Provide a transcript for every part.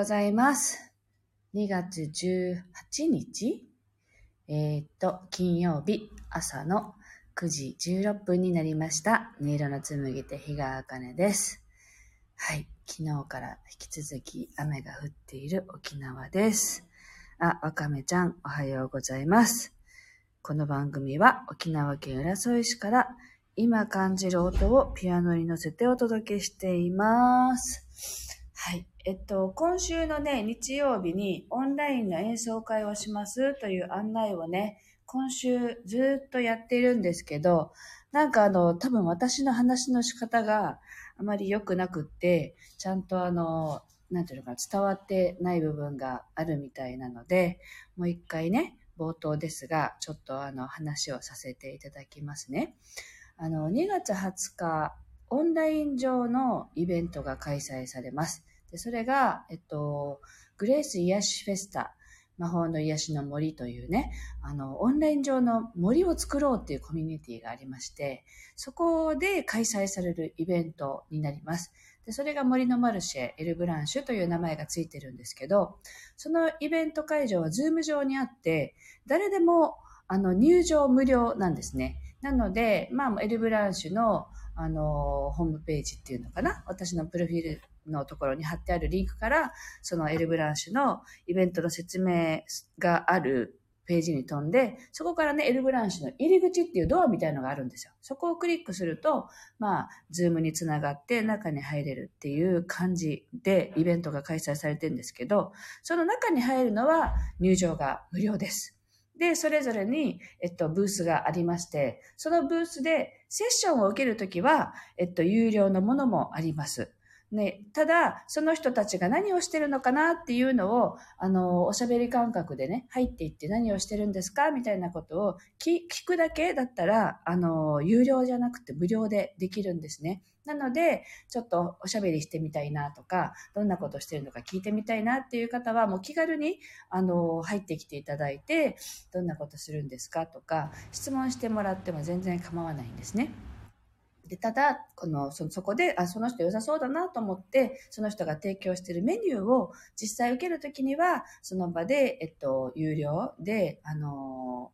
ございます。2月18日えーっと、金曜日朝の9時16分になりました。音色の紡ぎ手、日川茜です。はい。昨日から引き続き雨が降っている沖縄です。あ、わかめちゃん、おはようございます。この番組は沖縄県浦添市から今感じる音をピアノに乗せてお届けしています。はい。えっと、今週のね、日曜日にオンラインの演奏会をしますという案内をね、今週ずっとやっているんですけど、なんかあの、多分私の話の仕方があまり良くなくって、ちゃんとあの、なんていうのか、伝わってない部分があるみたいなので、もう一回ね、冒頭ですが、ちょっとあの、話をさせていただきますね。あの、2月20日、オンライン上のイベントが開催されます。でそれが、えっと、グレース癒しフェスタ、魔法の癒しの森というね、あの、オンライン上の森を作ろうっていうコミュニティがありまして、そこで開催されるイベントになります。でそれが森のマルシェ、エルブランシュという名前がついてるんですけど、そのイベント会場はズーム上にあって、誰でもあの入場無料なんですね。なので、まあ、エルブランシュのあの、ホームページっていうのかな？私のプロフィールのところに貼ってあるリンクから、そのエルブランシュのイベントの説明があるページに飛んで、そこからね、エルブランシュの入り口っていうドアみたいのがあるんですよ。そこをクリックすると、まあ、ズームにつながって中に入れるっていう感じでイベントが開催されてるんですけど、その中に入るのは入場が無料です。で、それぞれに、えっと、ブースがありまして、そのブースでセッションを受けるときは、えっと、有料のものもあります。ね、ただ、その人たちが何をしてるのかなっていうのを、あの、おしゃべり感覚でね、入っていって何をしてるんですかみたいなことを聞くだけだったら、あの、有料じゃなくて無料でできるんですね。なので、ちょっとおしゃべりしてみたいなとか、どんなことしてるのか聞いてみたいなっていう方は、もう気軽に、あの、入ってきていただいて、どんなことするんですかとか、質問してもらっても全然構わないんですね。でただ、この、そ、そこで、あ、その人良さそうだなと思って、その人が提供しているメニューを実際受けるときには、その場で、えっと、有料で、あの、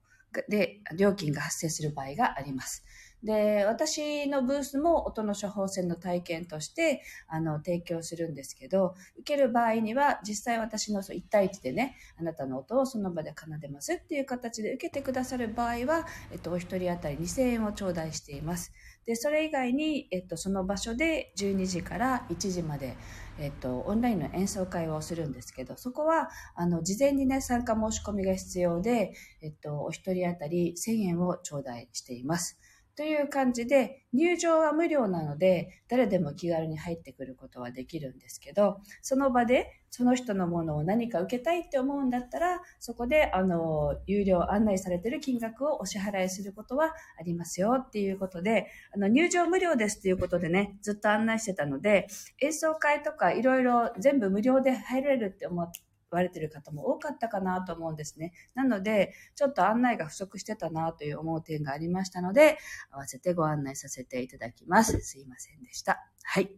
で、料金が発生する場合があります。で、私のブースも音の処方箋の体験として、あの、提供するんですけど、受ける場合には、実際私の1対1でね、あなたの音をその場で奏でますっていう形で受けてくださる場合は、えっと、お一人当たり2000円を頂戴しています。で、それ以外に、えっと、その場所で12時から1時まで、えっと、オンラインの演奏会をするんですけど、そこは、あの、事前にね、参加申し込みが必要で、えっと、お一人当たり1000円を頂戴しています。という感じで、入場は無料なので、誰でも気軽に入ってくることはできるんですけど、その場でその人のものを何か受けたいって思うんだったら、そこで、あの、有料案内されてる金額をお支払いすることはありますよっていうことで、あの、入場無料ですっていうことでね、ずっと案内してたので、演奏会とかいろいろ全部無料で入れるって思って、われてる方も多かったかなと思うんですね。なので、ちょっと案内が不足してたなという思う点がありましたので、合わせてご案内させていただきます。すいませんでした。はい。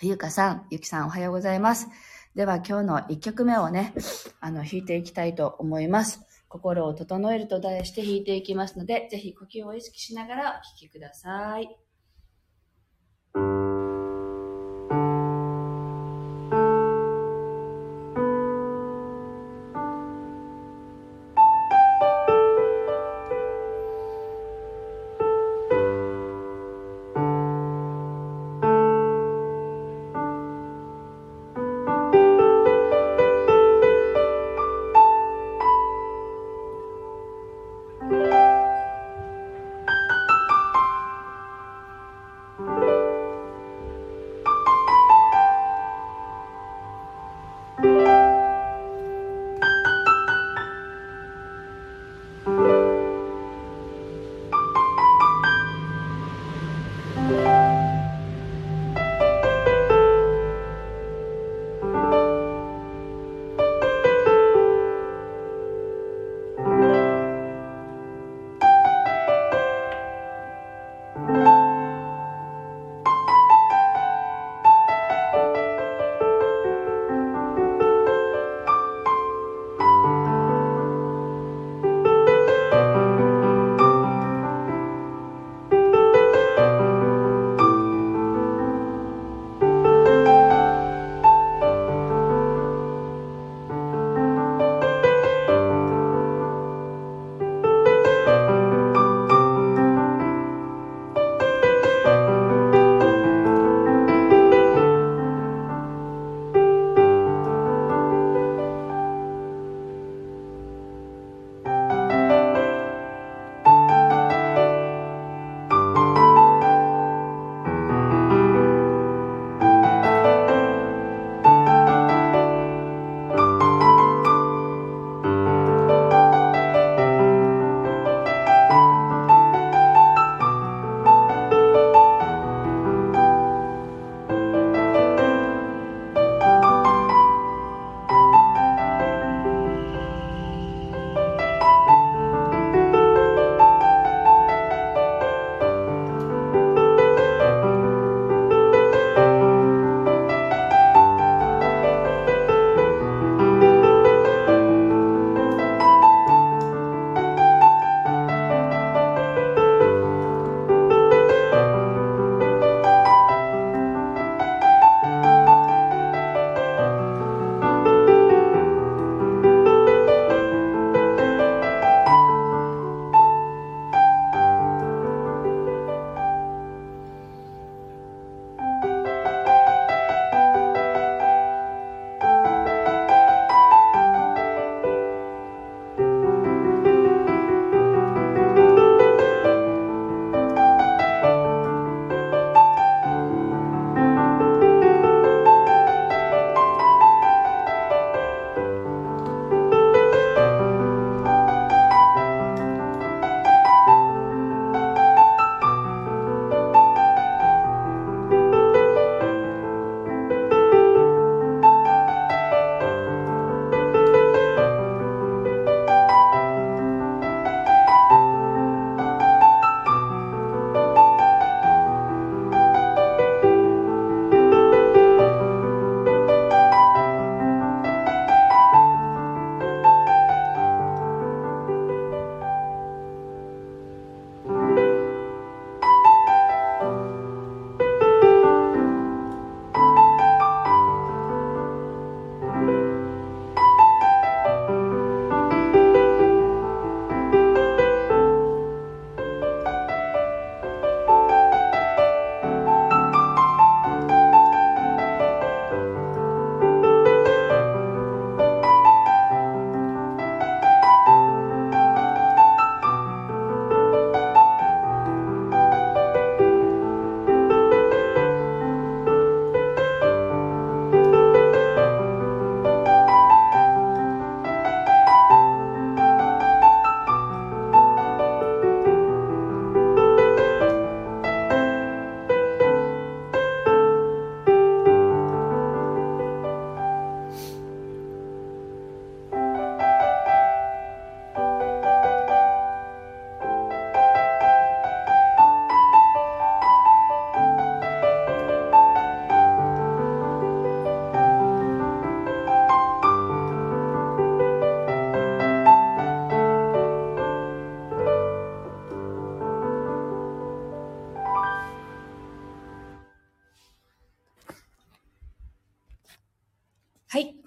ゆかさん、ゆきさんおはようございます。では今日の1曲目をね、あの、弾いていきたいと思います。心を整えると題して弾いていきますので、ぜひ呼吸を意識しながらお聴きください。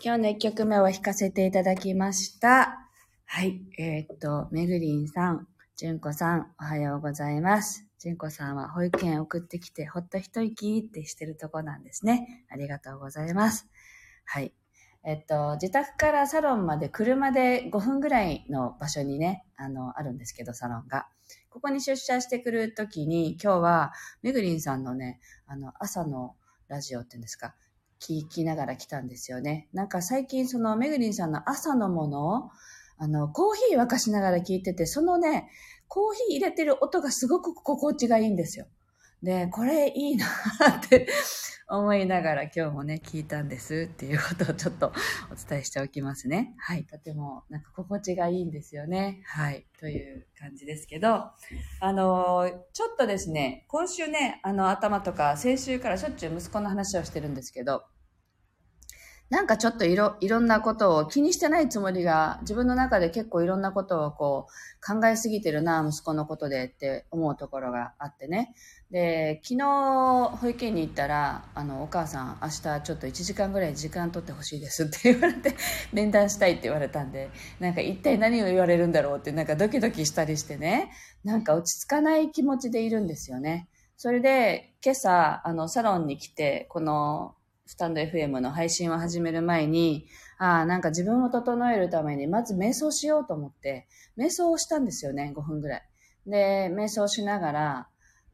今日の一曲目を弾かせていただきました。はい。えー、っと、めぐりんさん、じゅんこさん、おはようございます。じゅんこさんは保育園送ってきて、ほっと一息ってしてるとこなんですね。ありがとうございます。はい。えっと、自宅からサロンまで車で5分ぐらいの場所にね、あの、あるんですけど、サロンが。ここに出社してくるときに、今日は、めぐりんさんのね、あの、朝のラジオっていうんですか、聞きながら来たんですよね。なんか最近そのめぐりんさんの朝のものをあの、コーヒー沸かしながら聞いてて、そのね、コーヒー入れてる音がすごく心地がいいんですよ。で、これいいなって 思いながら今日もね、聞いたんですっていうことをちょっとお伝えしておきますね。はい。とてもなんか心地がいいんですよね。はい。という感じですけど、あの、ちょっとですね、今週ね、あの頭とか先週からしょっちゅう息子の話をしてるんですけど、なんかちょっといろ、いろんなことを気にしてないつもりが、自分の中で結構いろんなことをこう、考えすぎてるな、息子のことでって思うところがあってね。で、昨日、保育園に行ったら、あの、お母さん、明日ちょっと1時間ぐらい時間取ってほしいですって言われて、面談したいって言われたんで、なんか一体何を言われるんだろうって、なんかドキドキしたりしてね、なんか落ち着かない気持ちでいるんですよね。それで、今朝、あの、サロンに来て、この、スタンド FM の配信を始める前に、ああ、なんか自分を整えるために、まず瞑想しようと思って、瞑想をしたんですよね、5分ぐらい。で、瞑想しながら、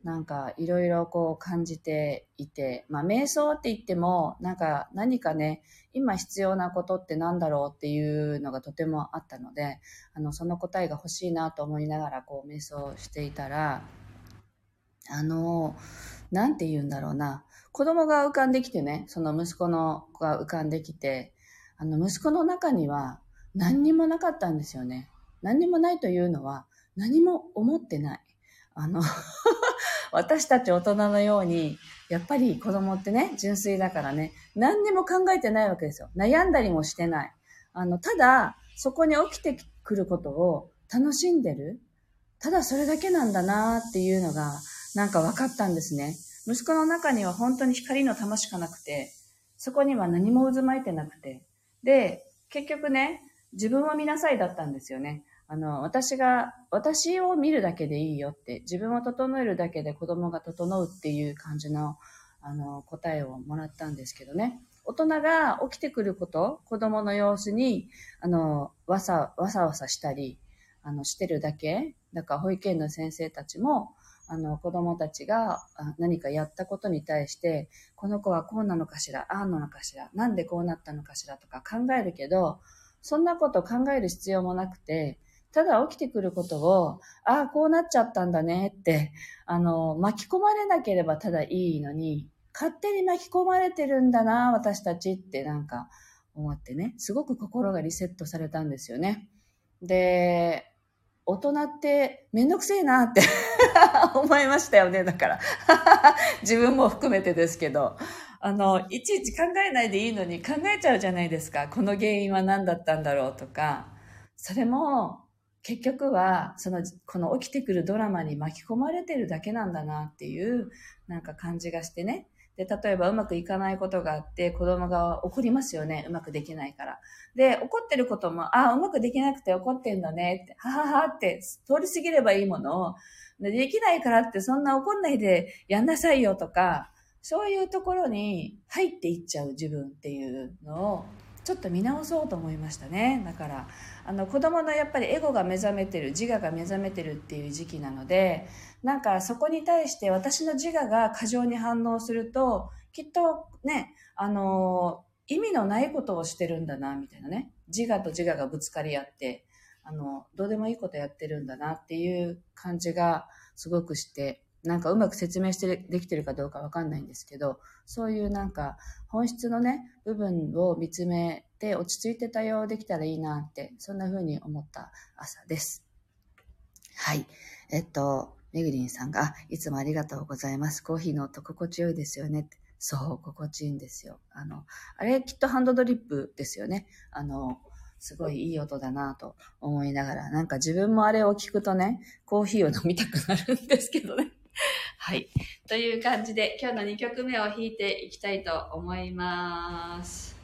なんかいろいろこう感じていて、まあ瞑想って言っても、なんか何かね、今必要なことって何だろうっていうのがとてもあったので、あの、その答えが欲しいなと思いながらこう瞑想していたら、あの、なんて言うんだろうな。子供が浮かんできてね、その息子の子が浮かんできて、あの息子の中には何にもなかったんですよね。何にもないというのは何も思ってない。あの 私たち大人のように、やっぱり子供ってね、純粋だからね、何にも考えてないわけですよ。悩んだりもしてない。あの、ただ、そこに起きてくることを楽しんでる。ただそれだけなんだなっていうのが、なんか分かったんですね。息子の中には本当に光の玉しかなくて、そこには何も渦巻いてなくて。で、結局ね、自分を見なさいだったんですよね。あの、私が、私を見るだけでいいよって、自分を整えるだけで子供が整うっていう感じの、あの、答えをもらったんですけどね。大人が起きてくること、子供の様子に、あの、わさ、わさわさしたり、あの、してるだけ。だから保育園の先生たちも、あの、子供たちが何かやったことに対して、この子はこうなのかしら、ああなのかしら、なんでこうなったのかしらとか考えるけど、そんなこと考える必要もなくて、ただ起きてくることを、ああ、こうなっちゃったんだねって、あの、巻き込まれなければただいいのに、勝手に巻き込まれてるんだな、私たちってなんか思ってね、すごく心がリセットされたんですよね。で、大人ってめんどくせえなって 思いましたよね、だから。自分も含めてですけど。あの、いちいち考えないでいいのに考えちゃうじゃないですか。この原因は何だったんだろうとか。それも、結局は、その、この起きてくるドラマに巻き込まれてるだけなんだなっていう、なんか感じがしてね。で、例えばうまくいかないことがあって、子供が怒りますよね。うまくできないから。で、怒ってることも、ああ、うまくできなくて怒ってんだねって、はははって通り過ぎればいいものを、できないからってそんな怒んないでやんなさいよとか、そういうところに入っていっちゃう自分っていうのを、ちょっと見直そうと思いましたね。だから、あの子供のやっぱりエゴが目覚めてる、自我が目覚めてるっていう時期なので、なんかそこに対して私の自我が過剰に反応すると、きっとね、あの、意味のないことをしてるんだな、みたいなね。自我と自我がぶつかり合って、あの、どうでもいいことやってるんだなっていう感じがすごくして、なんかうまく説明してできてるかどうかわかんないんですけど、そういうなんか本質のね、部分を見つめて落ち着いて対応できたらいいなって、そんな風に思った朝です。はい。えっと、めぐりんさんが、いつもありがとうございます。コーヒーの音心地よいですよね。そう、心地いいんですよ。あの、あれきっとハンドドリップですよね。あの、すごいいい音だなと思いながら、なんか自分もあれを聞くとね、コーヒーを飲みたくなるんですけどね。はい。という感じで、今日の2曲目を弾いていきたいと思います。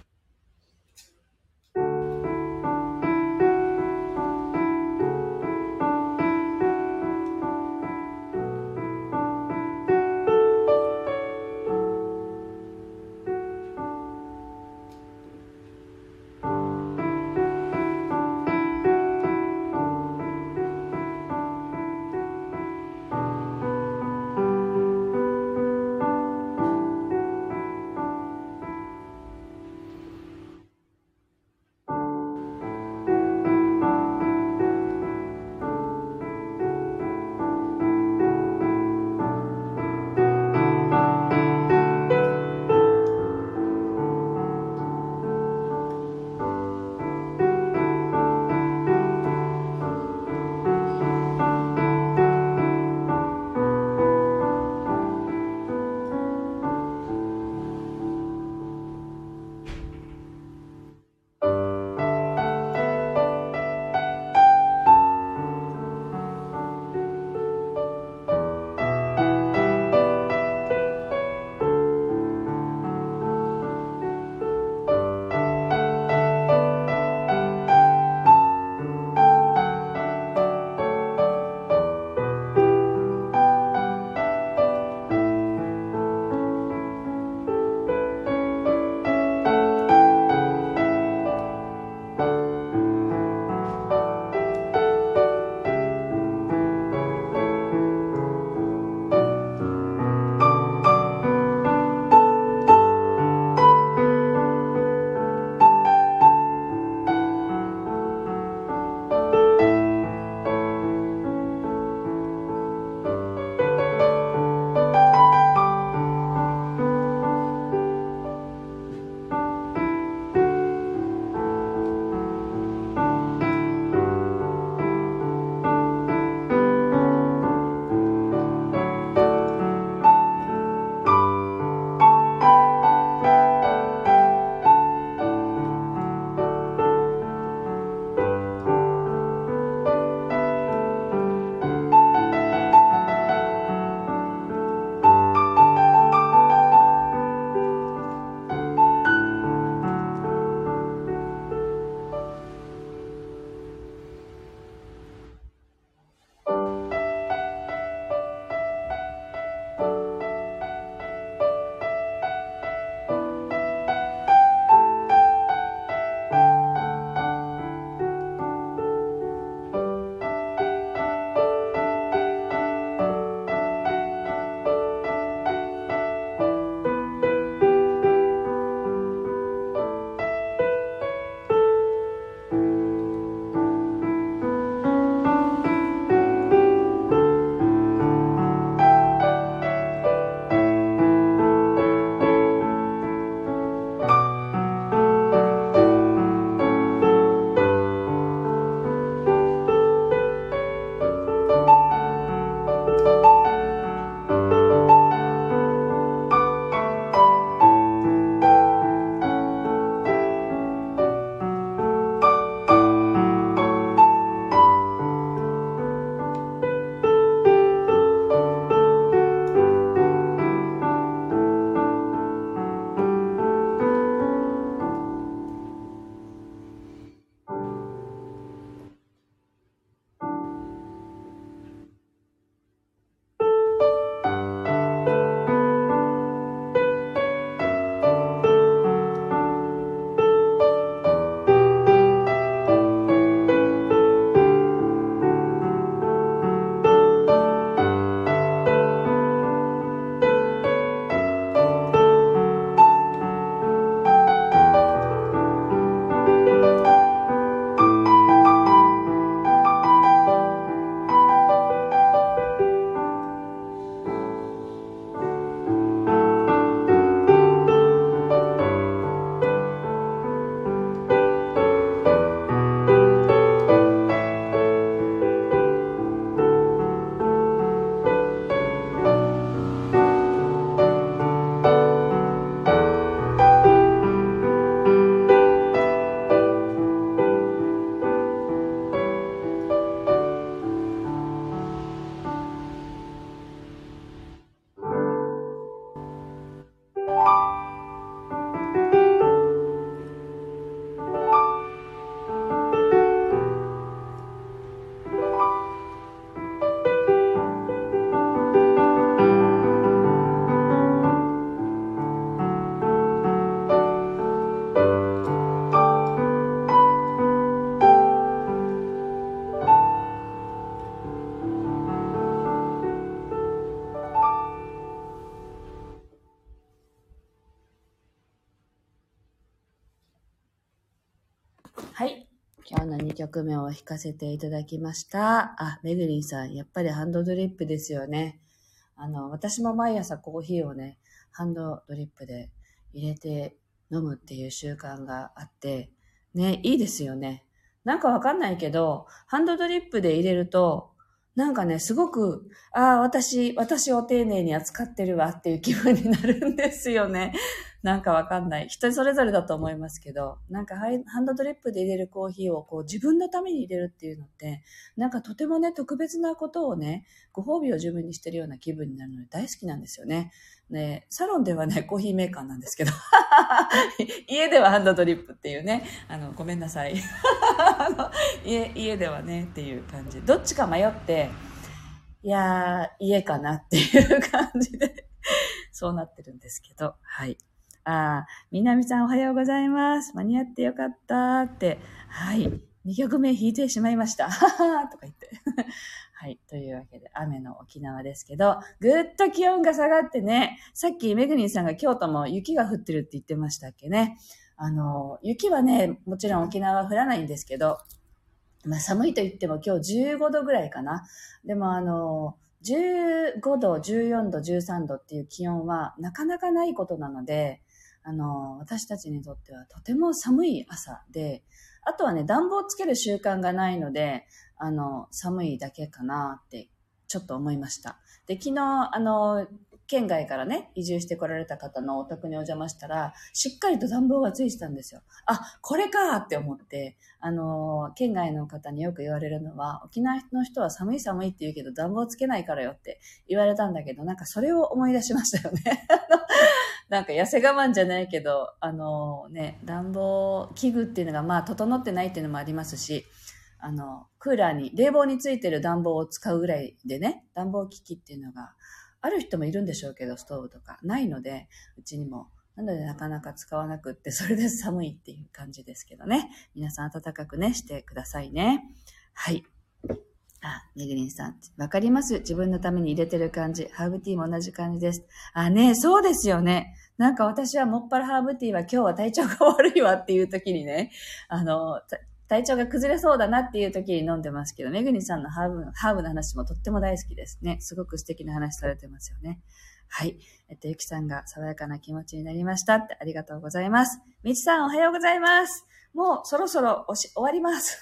you 曲目を弾かせていただきました。あ、めぐりんさん、やっぱりハンドドリップですよね。あの、私も毎朝コーヒーをね、ハンドドリップで入れて飲むっていう習慣があって、ね、いいですよね。なんかわかんないけど、ハンドドリップで入れると、なんかね、すごく、ああ、私、私を丁寧に扱ってるわっていう気分になるんですよね。なんかわかんない。人それぞれだと思いますけど、なんかハンドドリップで入れるコーヒーをこう自分のために入れるっていうのって、なんかとてもね、特別なことをね、ご褒美を自分にしてるような気分になるので大好きなんですよね。ね、サロンではね、コーヒーメーカーなんですけど、家ではハンドドリップっていうね、あの、ごめんなさい。家、家ではね、っていう感じ。どっちか迷って、いやー、家かなっていう感じでそうなってるんですけど、はい。ああ、みなみさんおはようございます。間に合ってよかったって。はい。2曲目弾いてしまいました。ははとか言って。はい。というわけで、雨の沖縄ですけど、ぐっと気温が下がってね、さっきめぐりんさんが京都も雪が降ってるって言ってましたっけね。あの、雪はね、もちろん沖縄は降らないんですけど、まあ寒いと言っても今日15度ぐらいかな。でもあの、15度、14度、13度っていう気温はなかなかないことなので、あの、私たちにとってはとても寒い朝で、あとはね、暖房つける習慣がないので、あの、寒いだけかなってちょっと思いました。で、昨日、あの、県外からね、移住してこられた方のお宅にお邪魔したら、しっかりと暖房がついてたんですよ。あ、これかって思って、あの、県外の方によく言われるのは、沖縄の人は寒い寒いって言うけど暖房つけないからよって言われたんだけど、なんかそれを思い出しましたよね。なんか痩せ我慢じゃないけど、あのね、暖房器具っていうのがまあ整ってないっていうのもありますし、あの、クーラーに、冷房についてる暖房を使うぐらいでね、暖房機器っていうのがある人もいるんでしょうけど、ストーブとかないので、うちにも。なのでなかなか使わなくって、それで寒いっていう感じですけどね。皆さん暖かくね、してくださいね。はい。あ、めぐりんさん。わかります自分のために入れてる感じ。ハーブティーも同じ感じです。あ、ねそうですよね。なんか私はもっぱらハーブティーは今日は体調が悪いわっていう時にね、あの、体調が崩れそうだなっていう時に飲んでますけど、めぐりさんのハーブ、ハーブの話もとっても大好きですね。すごく素敵な話されてますよね。はい。えっと、ゆきさんが爽やかな気持ちになりましたってありがとうございます。みちさんおはようございます。もうそろそろおし終わります。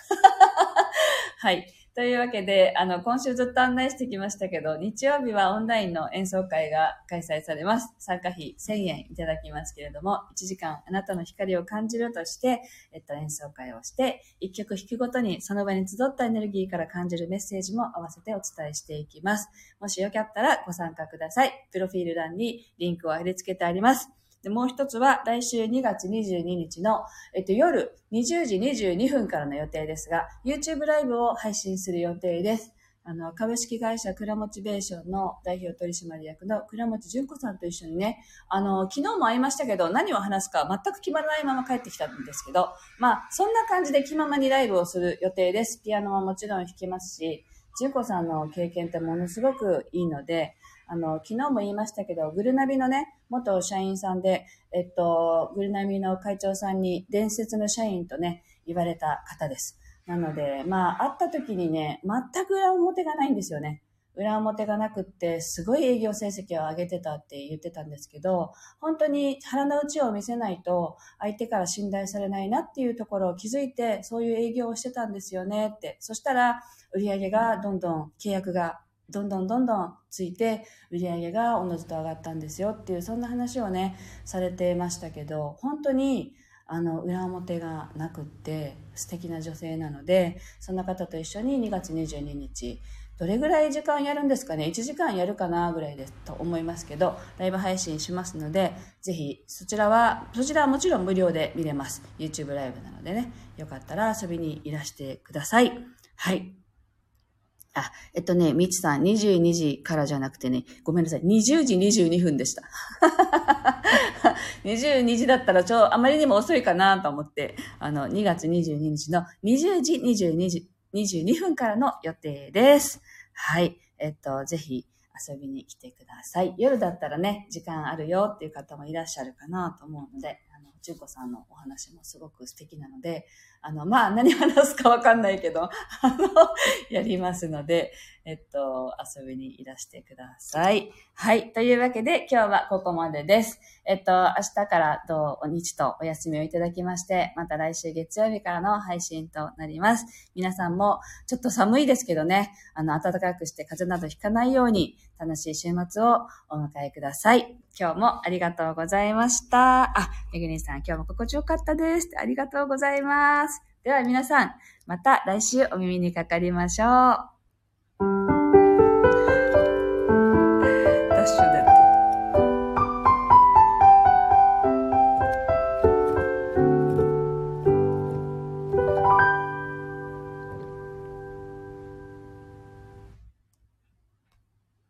はい。というわけで、あの、今週ずっと案内してきましたけど、日曜日はオンラインの演奏会が開催されます。参加費1000円いただきますけれども、1時間あなたの光を感じるとして、えっと、演奏会をして、1曲弾くごとにその場に集ったエネルギーから感じるメッセージも合わせてお伝えしていきます。もしよかったらご参加ください。プロフィール欄にリンクを貼り付けてあります。で、もう一つは来週2月22日の、えっと、夜20時22分からの予定ですが、YouTube ライブを配信する予定です。あの、株式会社クラモチベーションの代表取締役の倉持純子さんと一緒にね、あの、昨日も会いましたけど、何を話すか全く決まらないまま帰ってきたんですけど、まあ、そんな感じで気ままにライブをする予定です。ピアノはもちろん弾きますし、純子さんの経験ってものすごくいいので、あの、昨日も言いましたけど、グルナビのね、元社員さんで、えっと、グルナビの会長さんに伝説の社員とね、言われた方です。なので、まあ、会った時にね、全く裏表がないんですよね。裏表がなくって、すごい営業成績を上げてたって言ってたんですけど、本当に腹の内を見せないと、相手から信頼されないなっていうところを気づいて、そういう営業をしてたんですよねって。そしたら、売り上げがどんどん契約がどんどんどんどんついて売り上げがおのずと上がったんですよっていうそんな話をねされてましたけど本当にあの裏表がなくって素敵な女性なのでそんな方と一緒に2月22日どれぐらい時間やるんですかね ?1 時間やるかなぐらいですと思いますけど、ライブ配信しますので、ぜひそちらは、そちらはもちろん無料で見れます。YouTube ライブなのでね、よかったら遊びにいらしてください。はい。あ、えっとね、みちさん、22時からじゃなくてね、ごめんなさい、20時22分でした。22時だったらちょ、あまりにも遅いかなと思って、あの、2月22日の20時22時、22分からの予定です。はい。えっと、ぜひ遊びに来てください。夜だったらね、時間あるよっていう方もいらっしゃるかなと思うので、あの、純子さんのお話もすごく素敵なので、あの、まあ、何話すかわかんないけど、あの、やりますので、えっと、遊びにいらしてください。はい。というわけで、今日はここまでです。えっと、明日から土日とお休みをいただきまして、また来週月曜日からの配信となります。皆さんも、ちょっと寒いですけどね、あの、暖かくして風邪などひかないように、楽しい週末をお迎えください。今日もありがとうございました。あ、めぐりんさん、今日も心地よかったです。ありがとうございます。では皆さん、また来週お耳にかかりましょう。